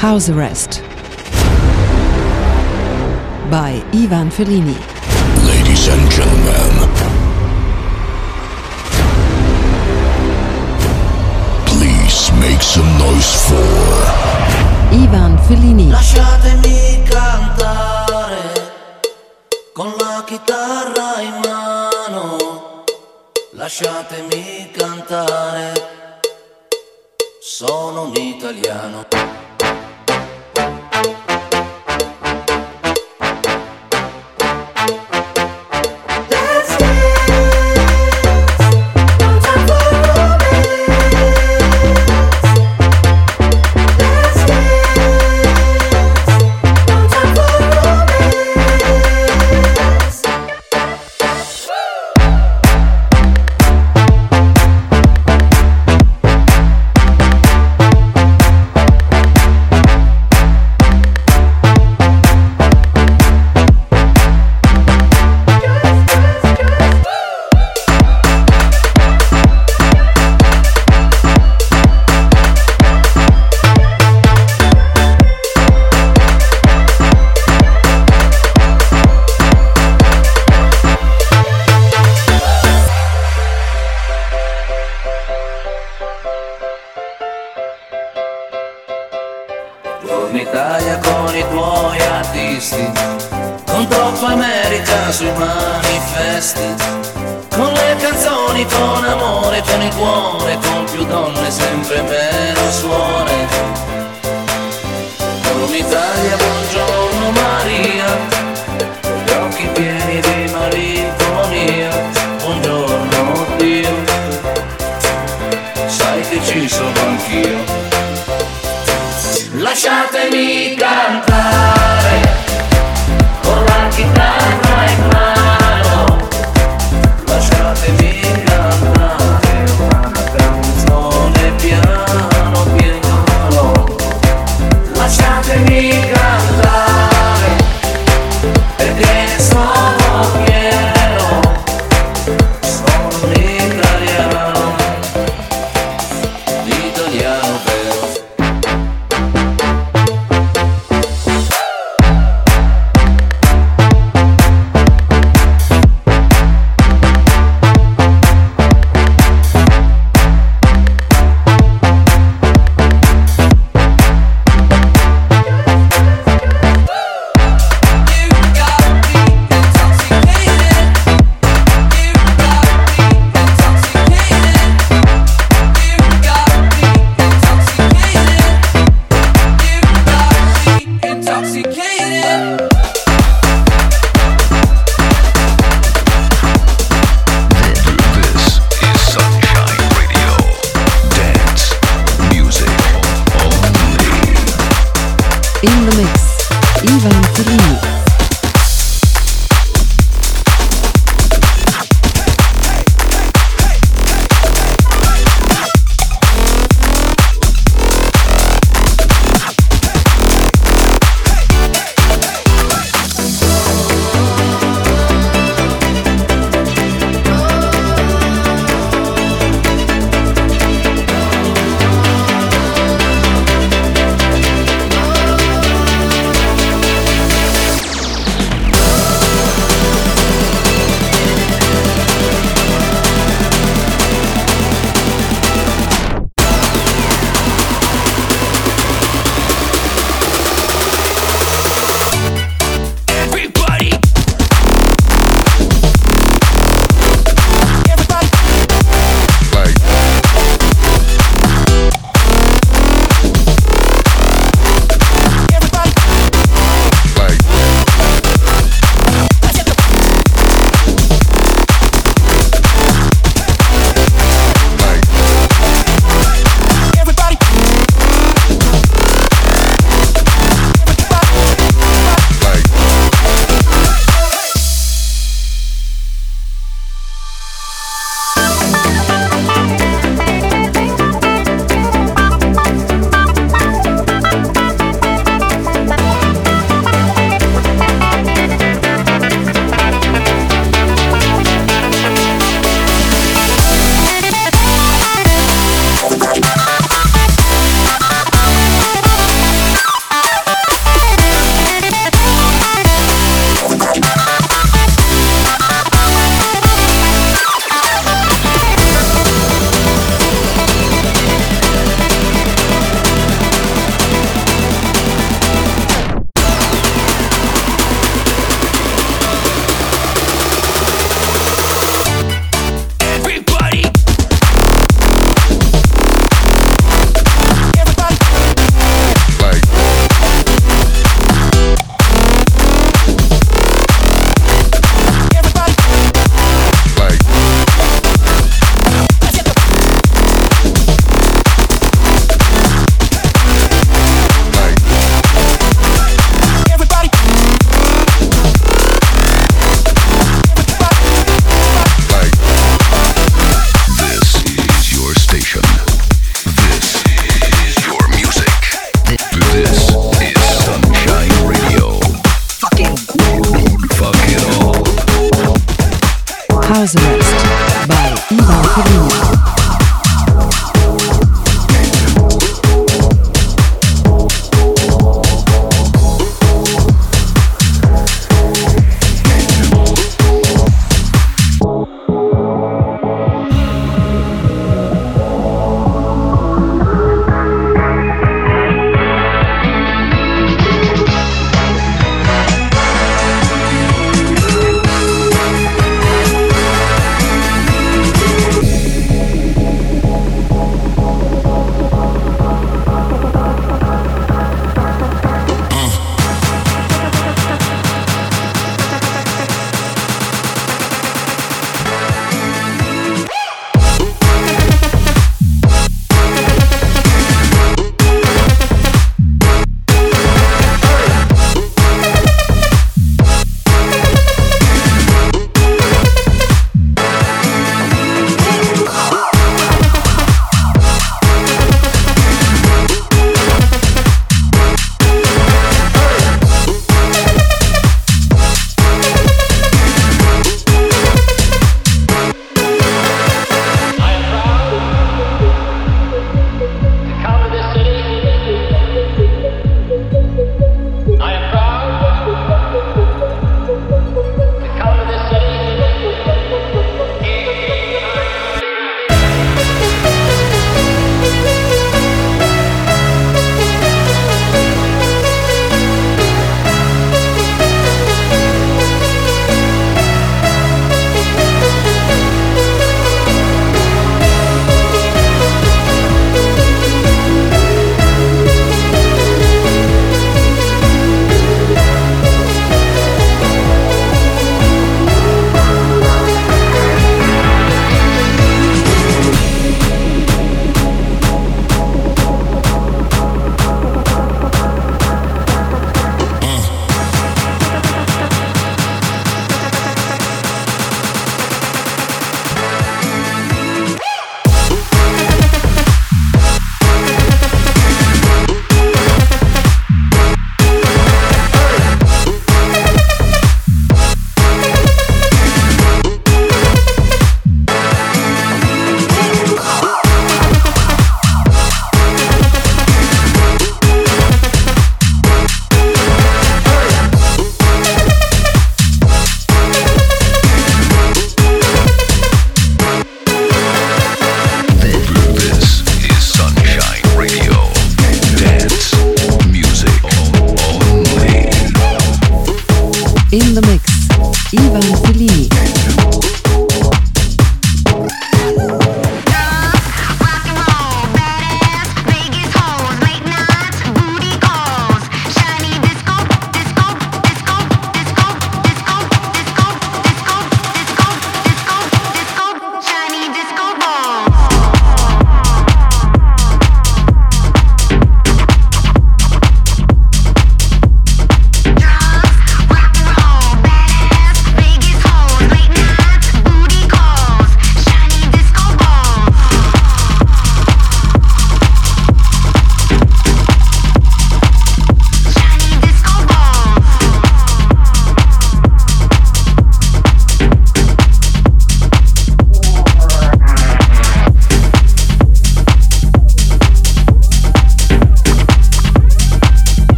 House Arrest by Ivan Fellini. Ladies and gentlemen, please make some noise for Ivan Fellini. Lasciatemi cantare con la chitarra in mano. Lasciatemi cantare. Sono un italiano. Lasciatemi cantare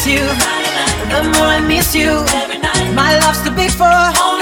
miss you. The more I miss you. My love's too big for.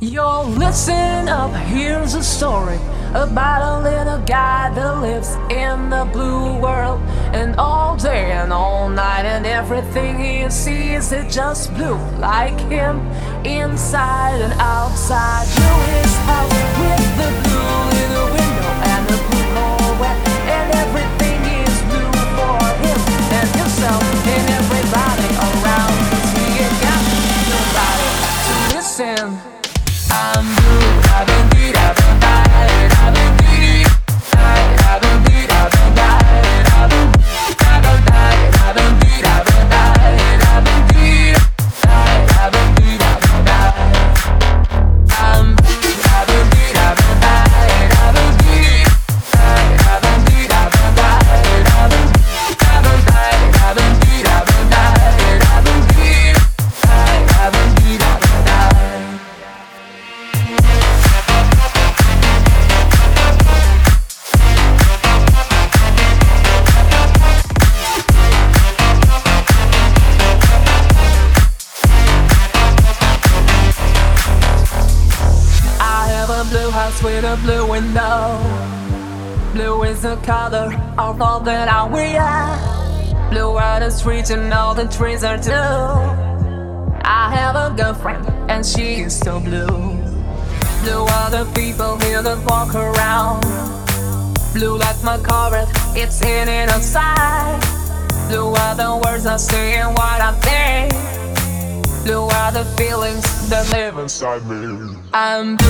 Yo, listen up, here's a story about a little guy that lives in the blue world. And all day and all night, and everything he sees is just blue, like him, inside and outside. Blue is house with the blue little window and the blue nowhere, and everything is blue for him and himself and everybody around. Cause he ain't got nobody to listen. I'm blue, I've been All that I we are. Blue water streets and all the trees are blue. I have a girlfriend and she is so blue. Blue other people here that walk around. Blue like my carpet, it's in and outside. Blue are the words I say and what I think. Blue are the feelings that live inside me. I'm blue,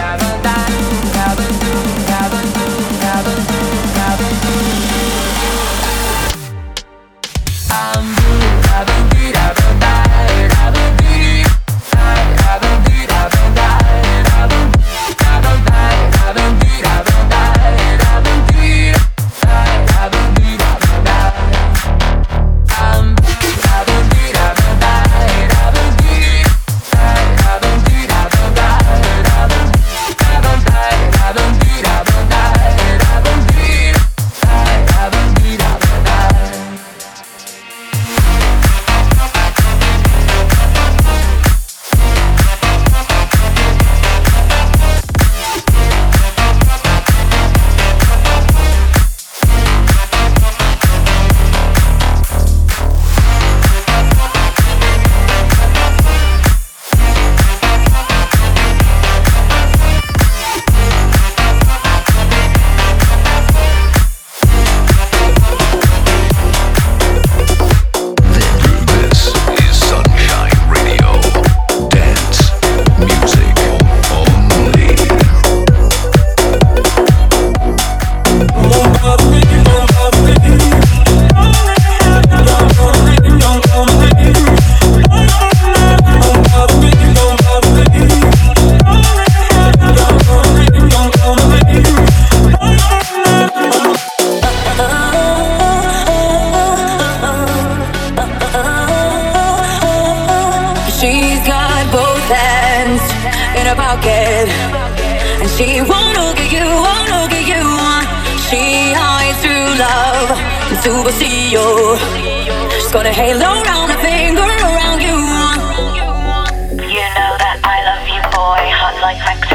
I'm a.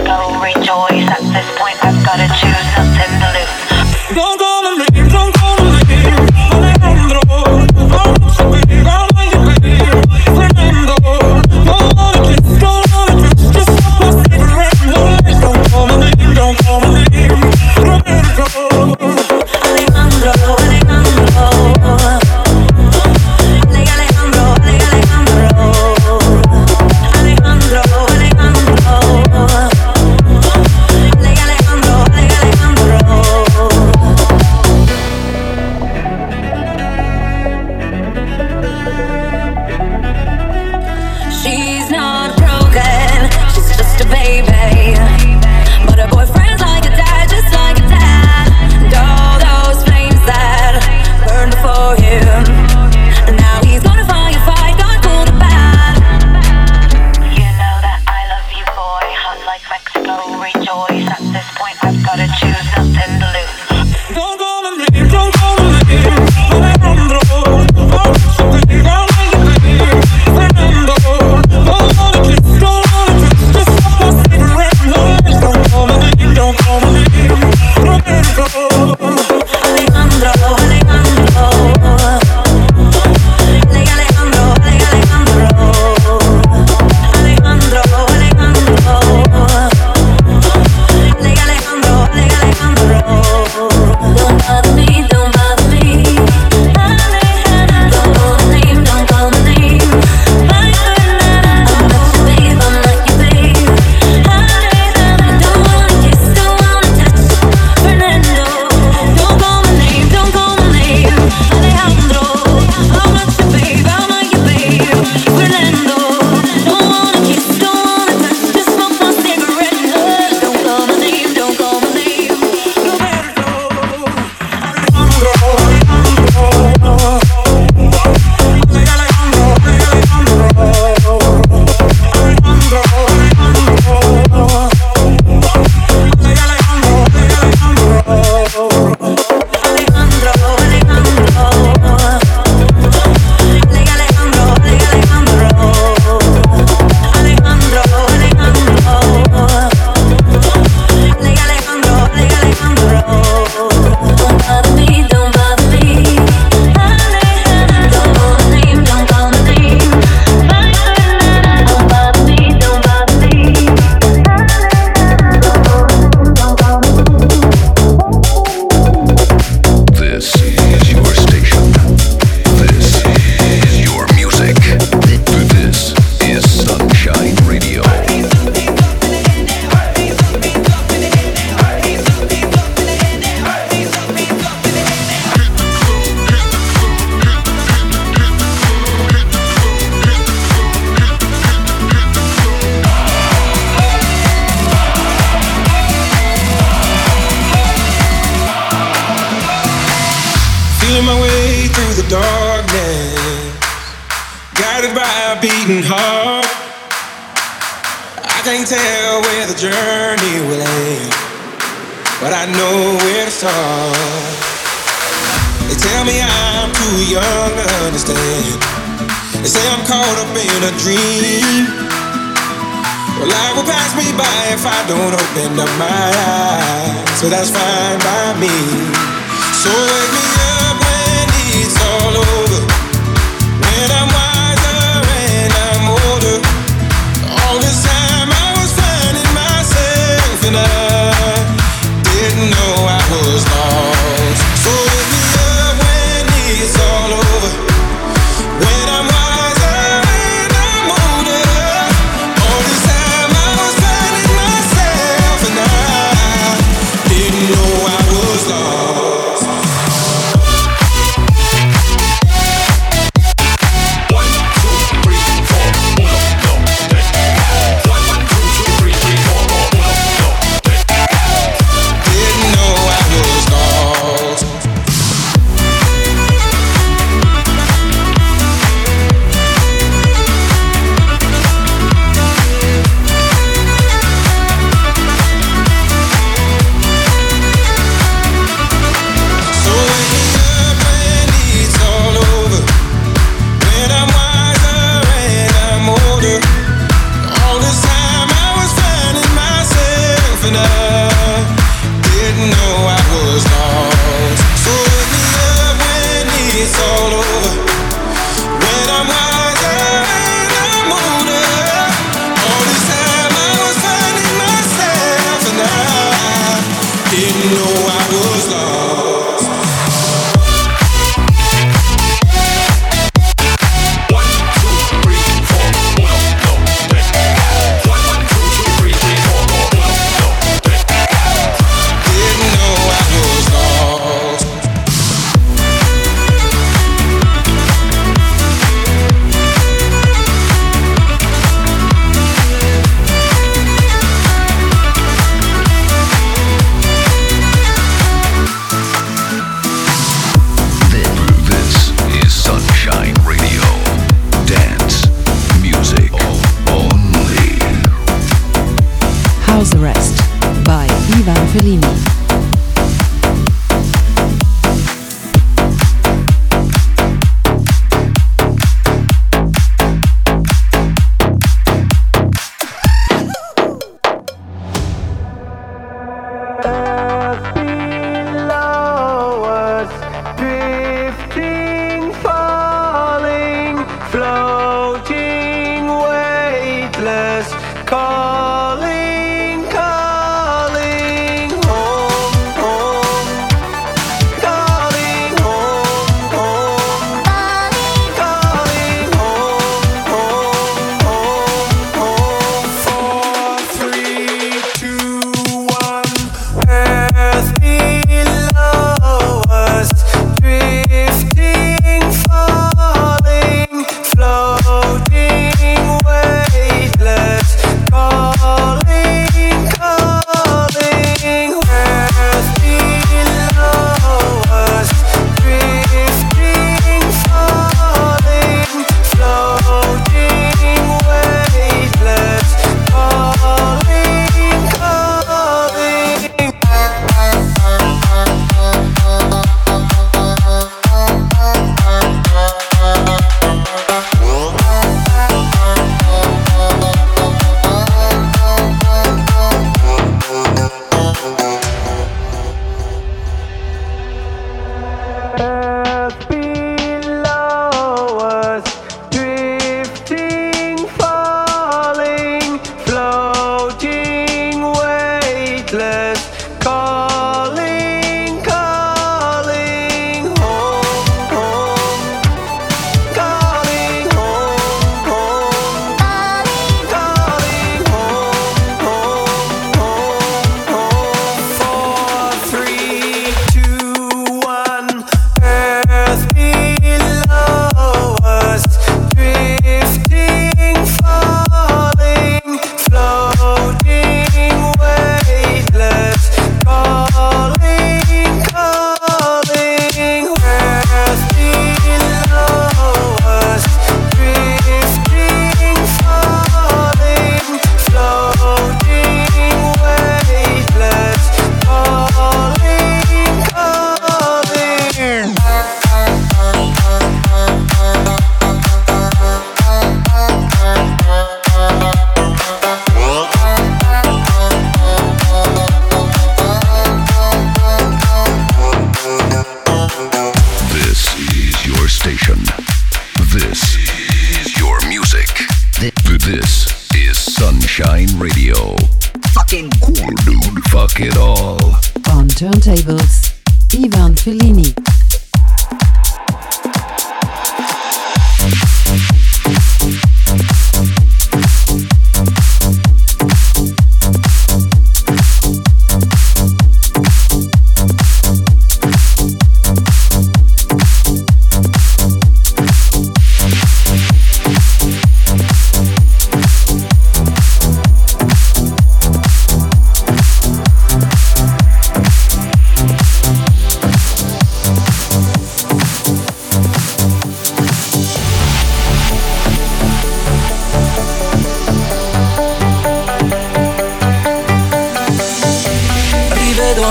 go rejoice. At this point, I've gotta choose nothing to lose. Don't go to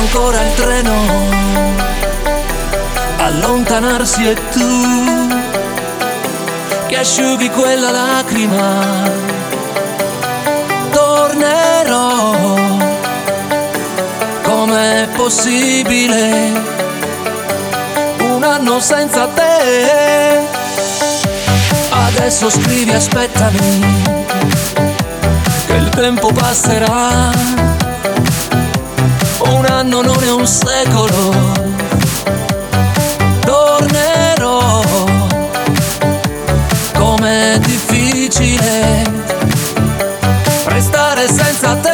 ancora il treno, allontanarsi e tu che asciughi quella lacrima, tornerò. Com'è possibile un anno senza te? Adesso scrivi aspettami, che il tempo passerà un anno non è un secolo. Tornerò, com'è difficile restare senza te.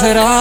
será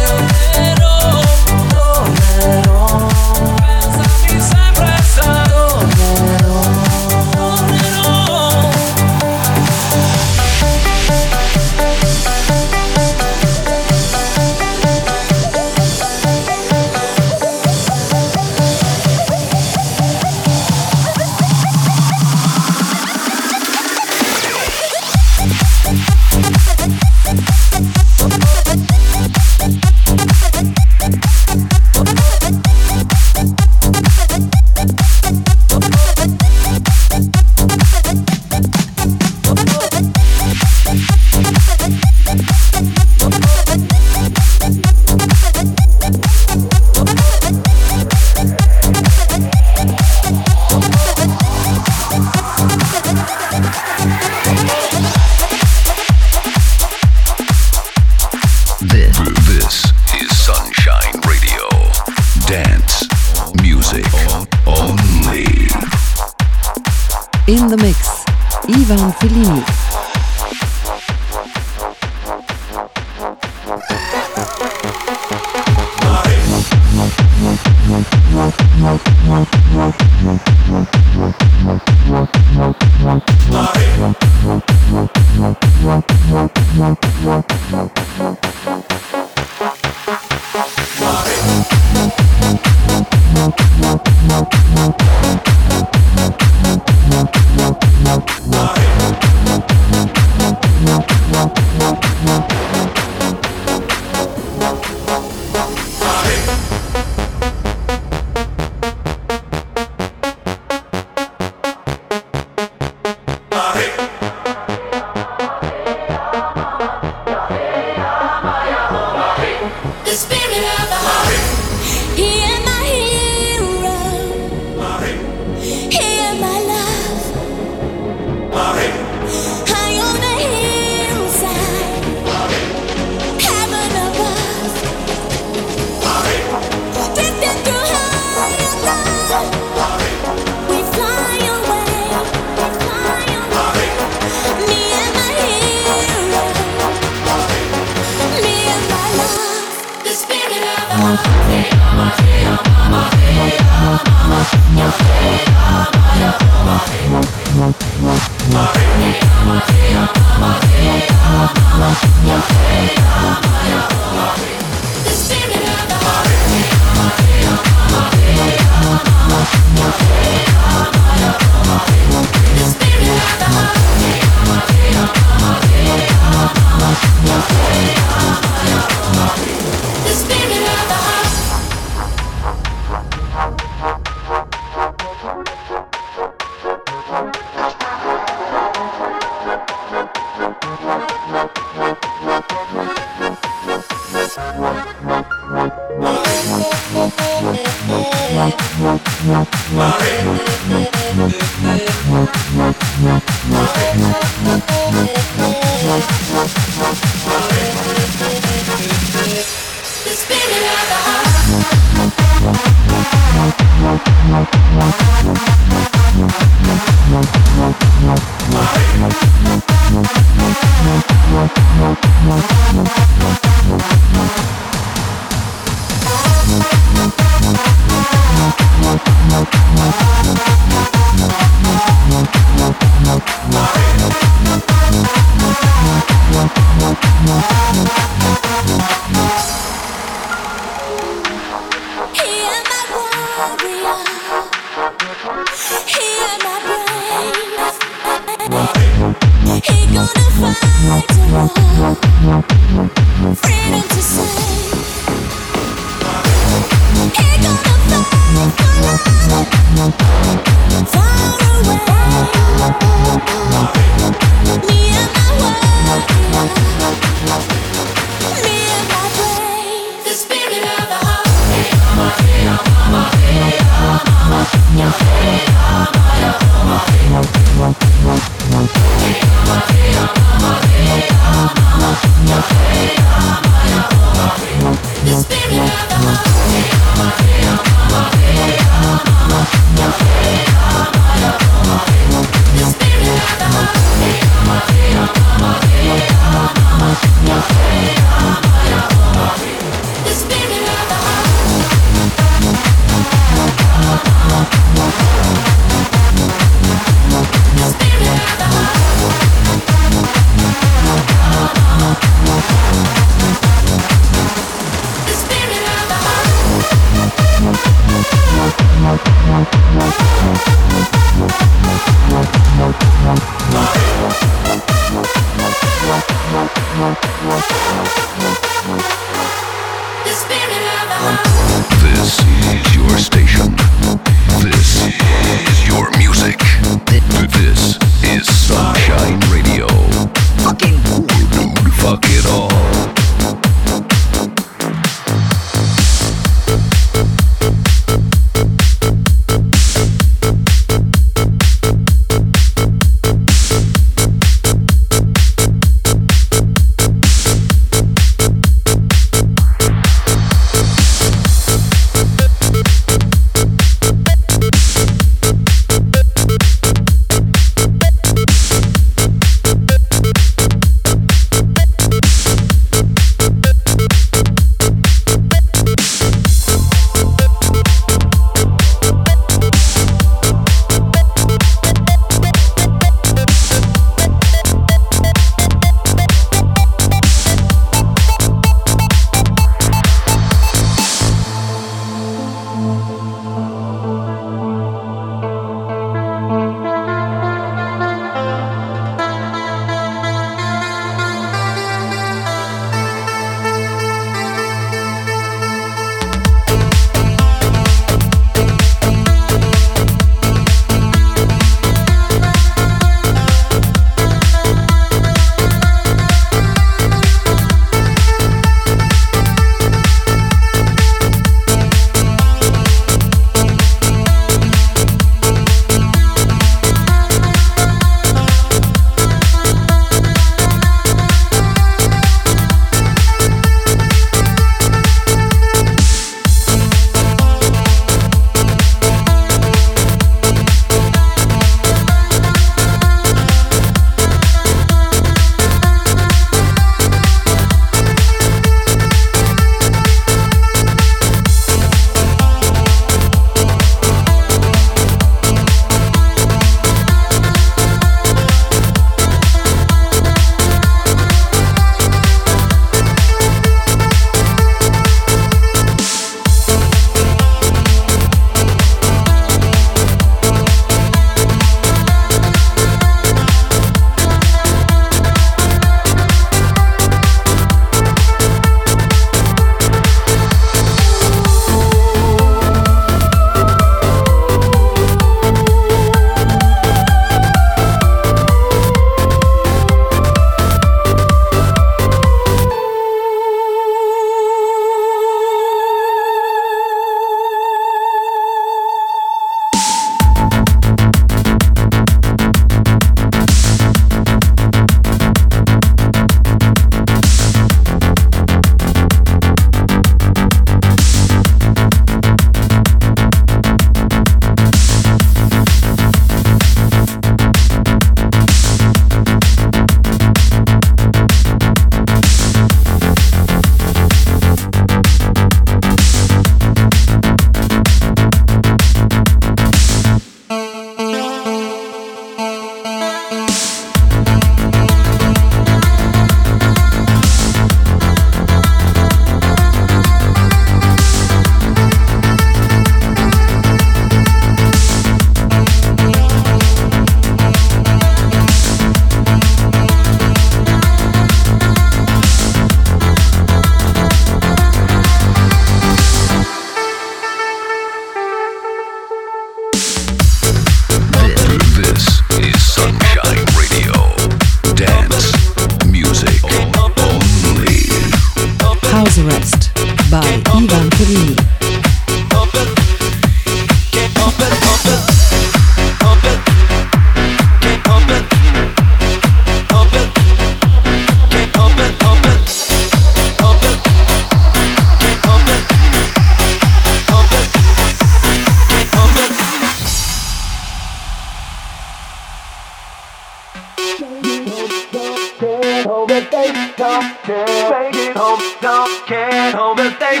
Make it they don't care. Make it home, don't care. Home and they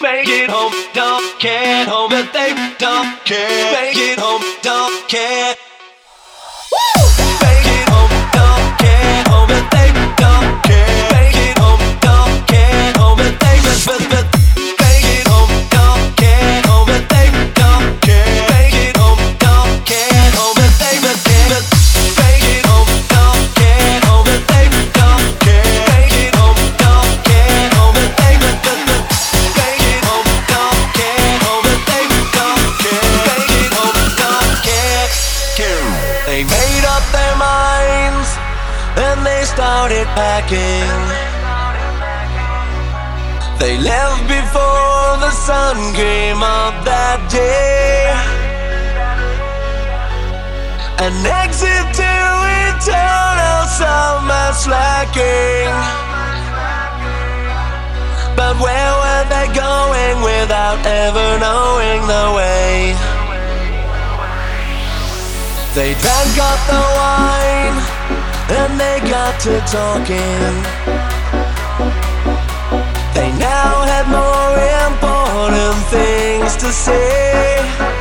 make it home, don't care. Home and they don't care. Make it home, don't care. home and they don't care. Make it home, don't care, home and they don't but They left before the sun came up that day. An exit to eternal summer slacking. But where were they going without ever knowing the way? They drank up the wine and they got to talking. They now had more important things to say.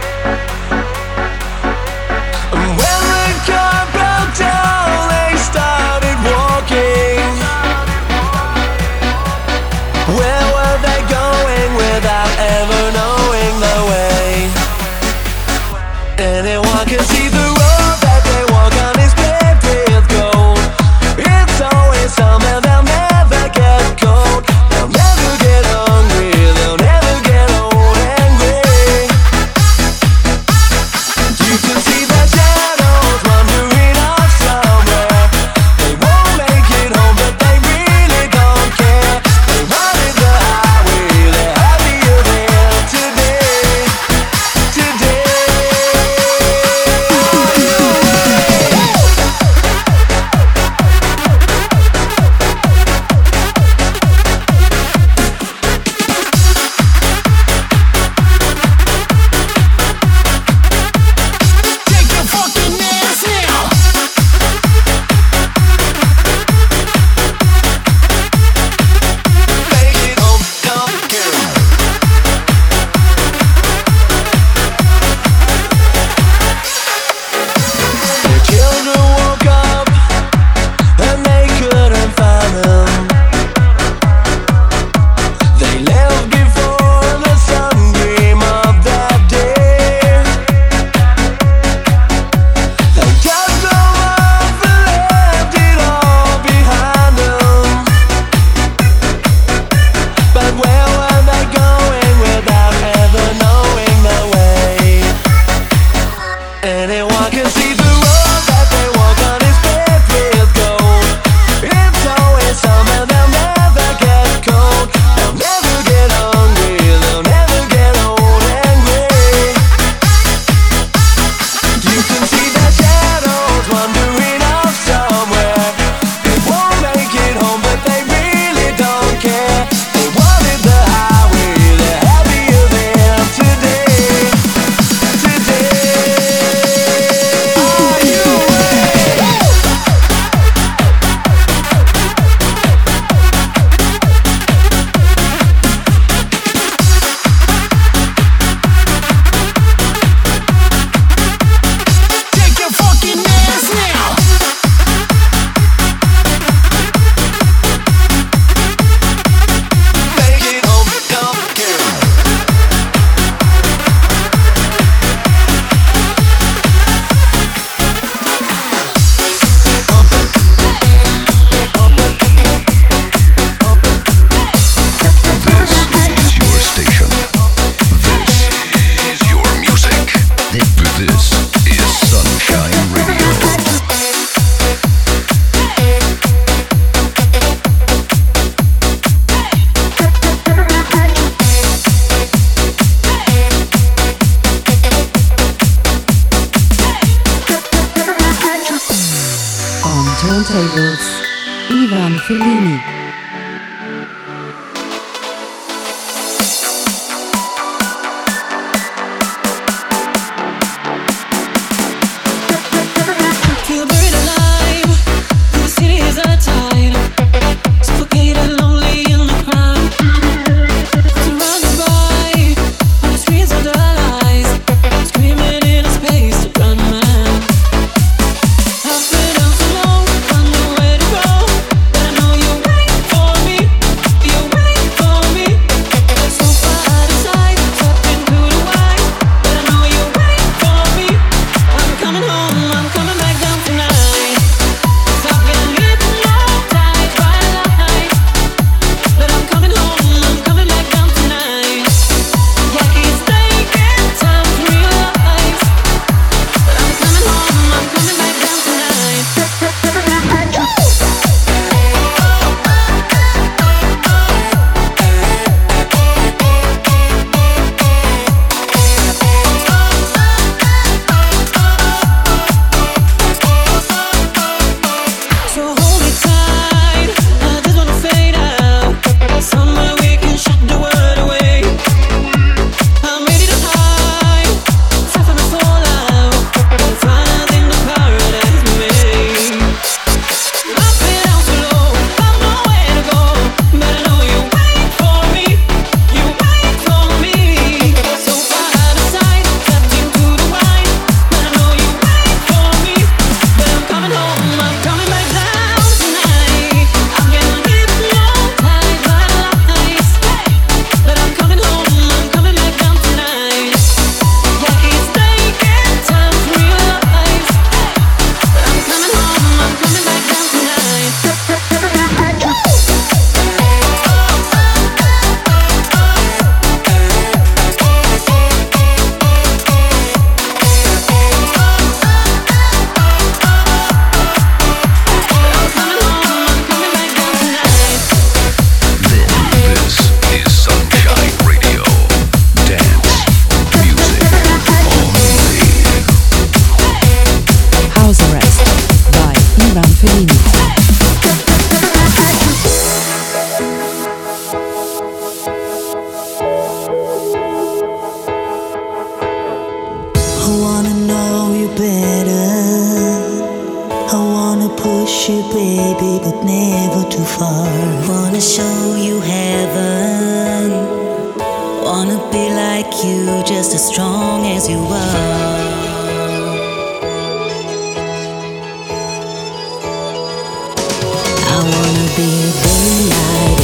Be in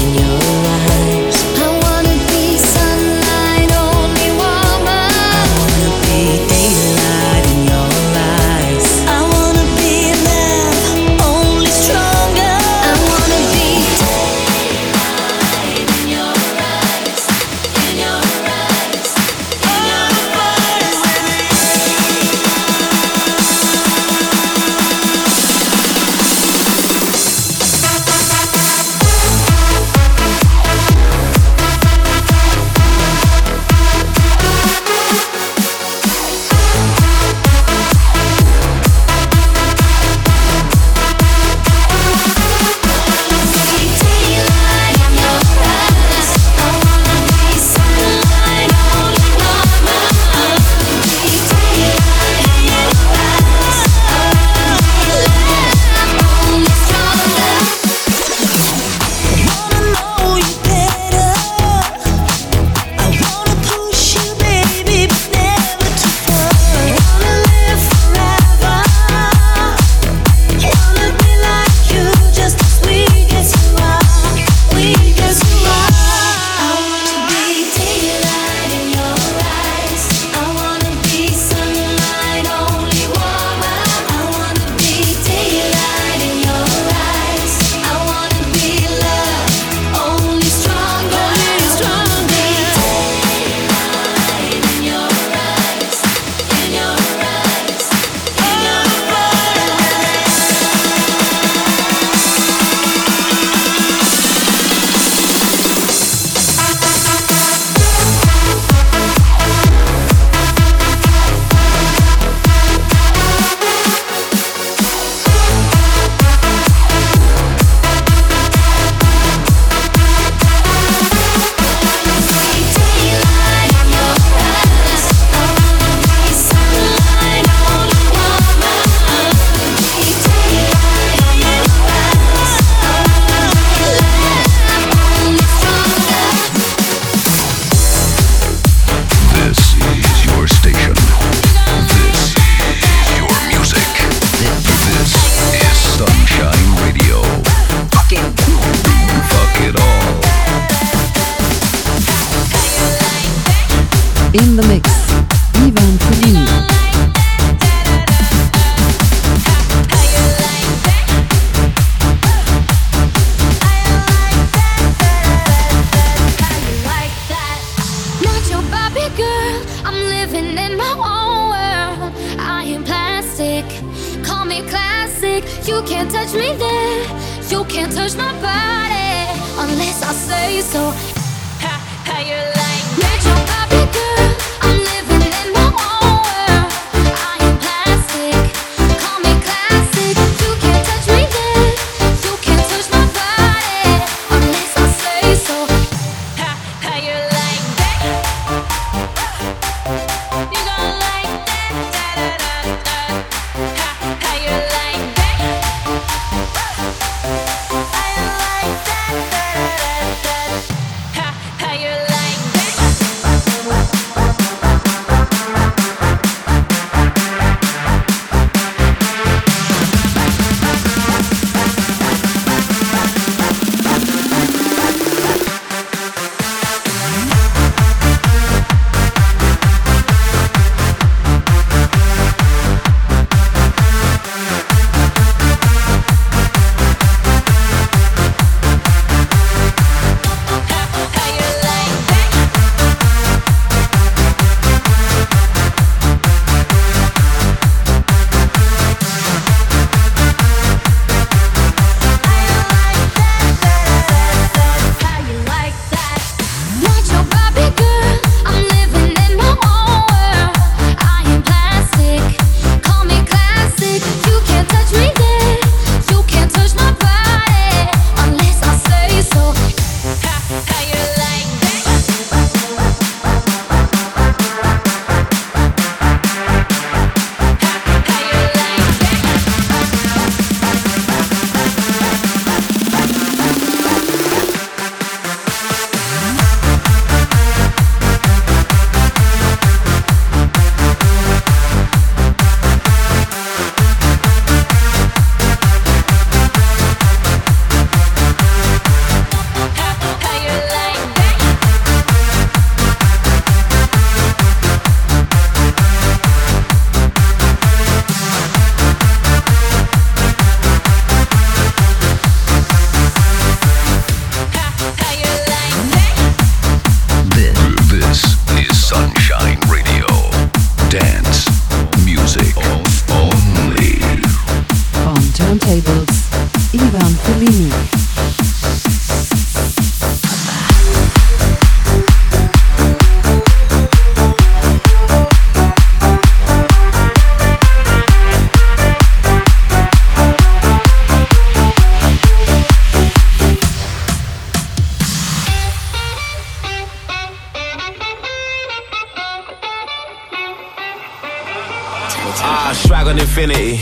swag on infinity.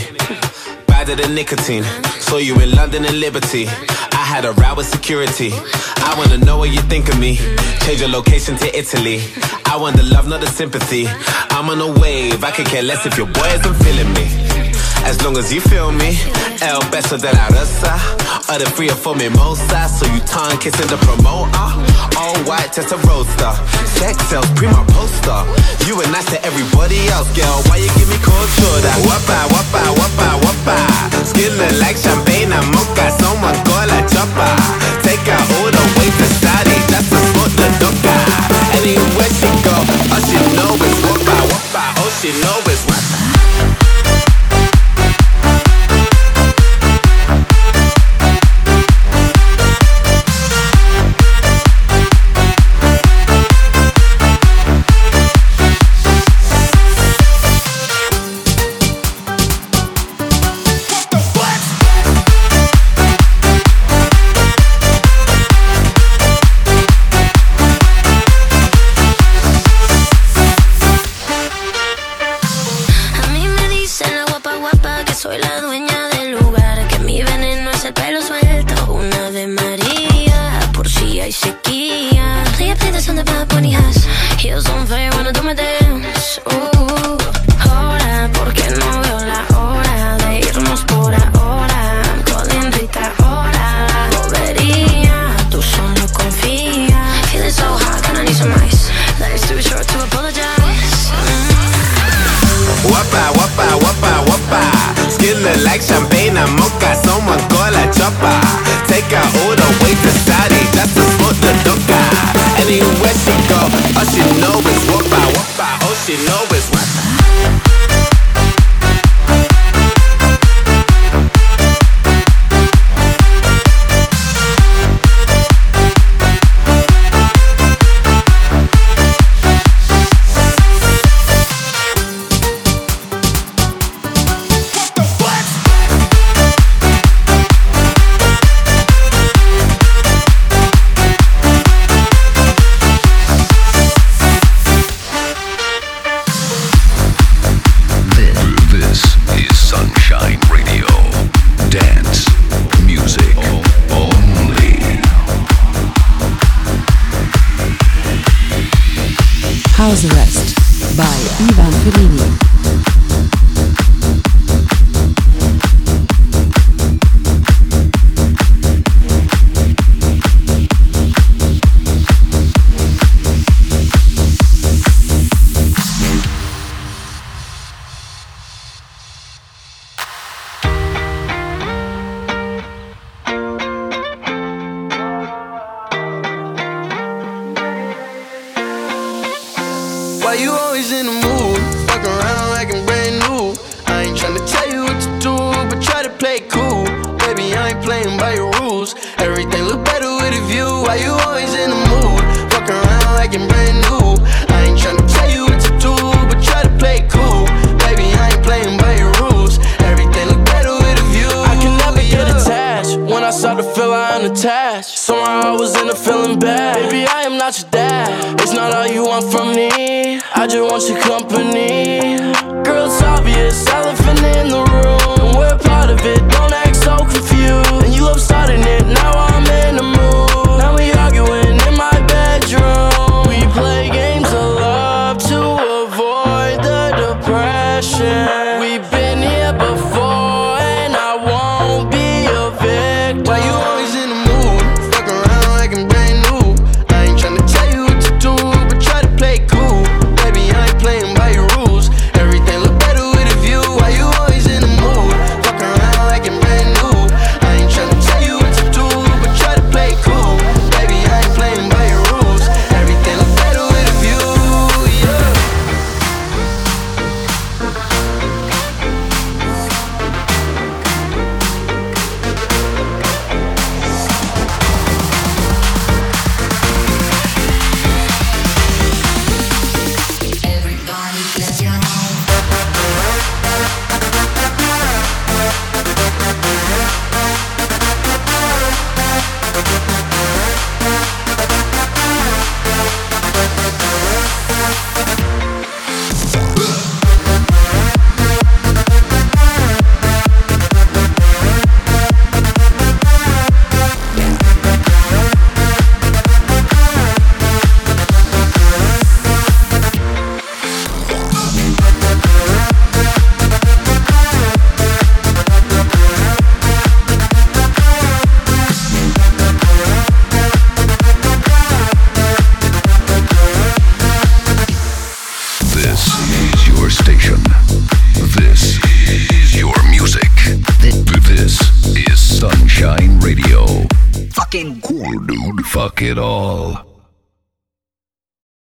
Badder than nicotine. Saw you in London and Liberty. I had a row with security. I wanna know what you think of me. Change your location to Italy. I want the love, not the sympathy. I'm on a wave. I could care less if your boy isn't feeling me. As long as you feel me, El beso de la rosa. Other free for mimosa, so you tongue kissing the promoter. All white, just a roaster. Sex sells, pre poster. You and nice to everybody else, girl. Why you give me cold shoulder? Wapa wapa wapa wapa, Skillin' like champagne and mocha. Someone call a chopper. Take her all the way to study, just to spot the doctor. Anywhere she go, all she know is wapa wapa, All she know is whoppa.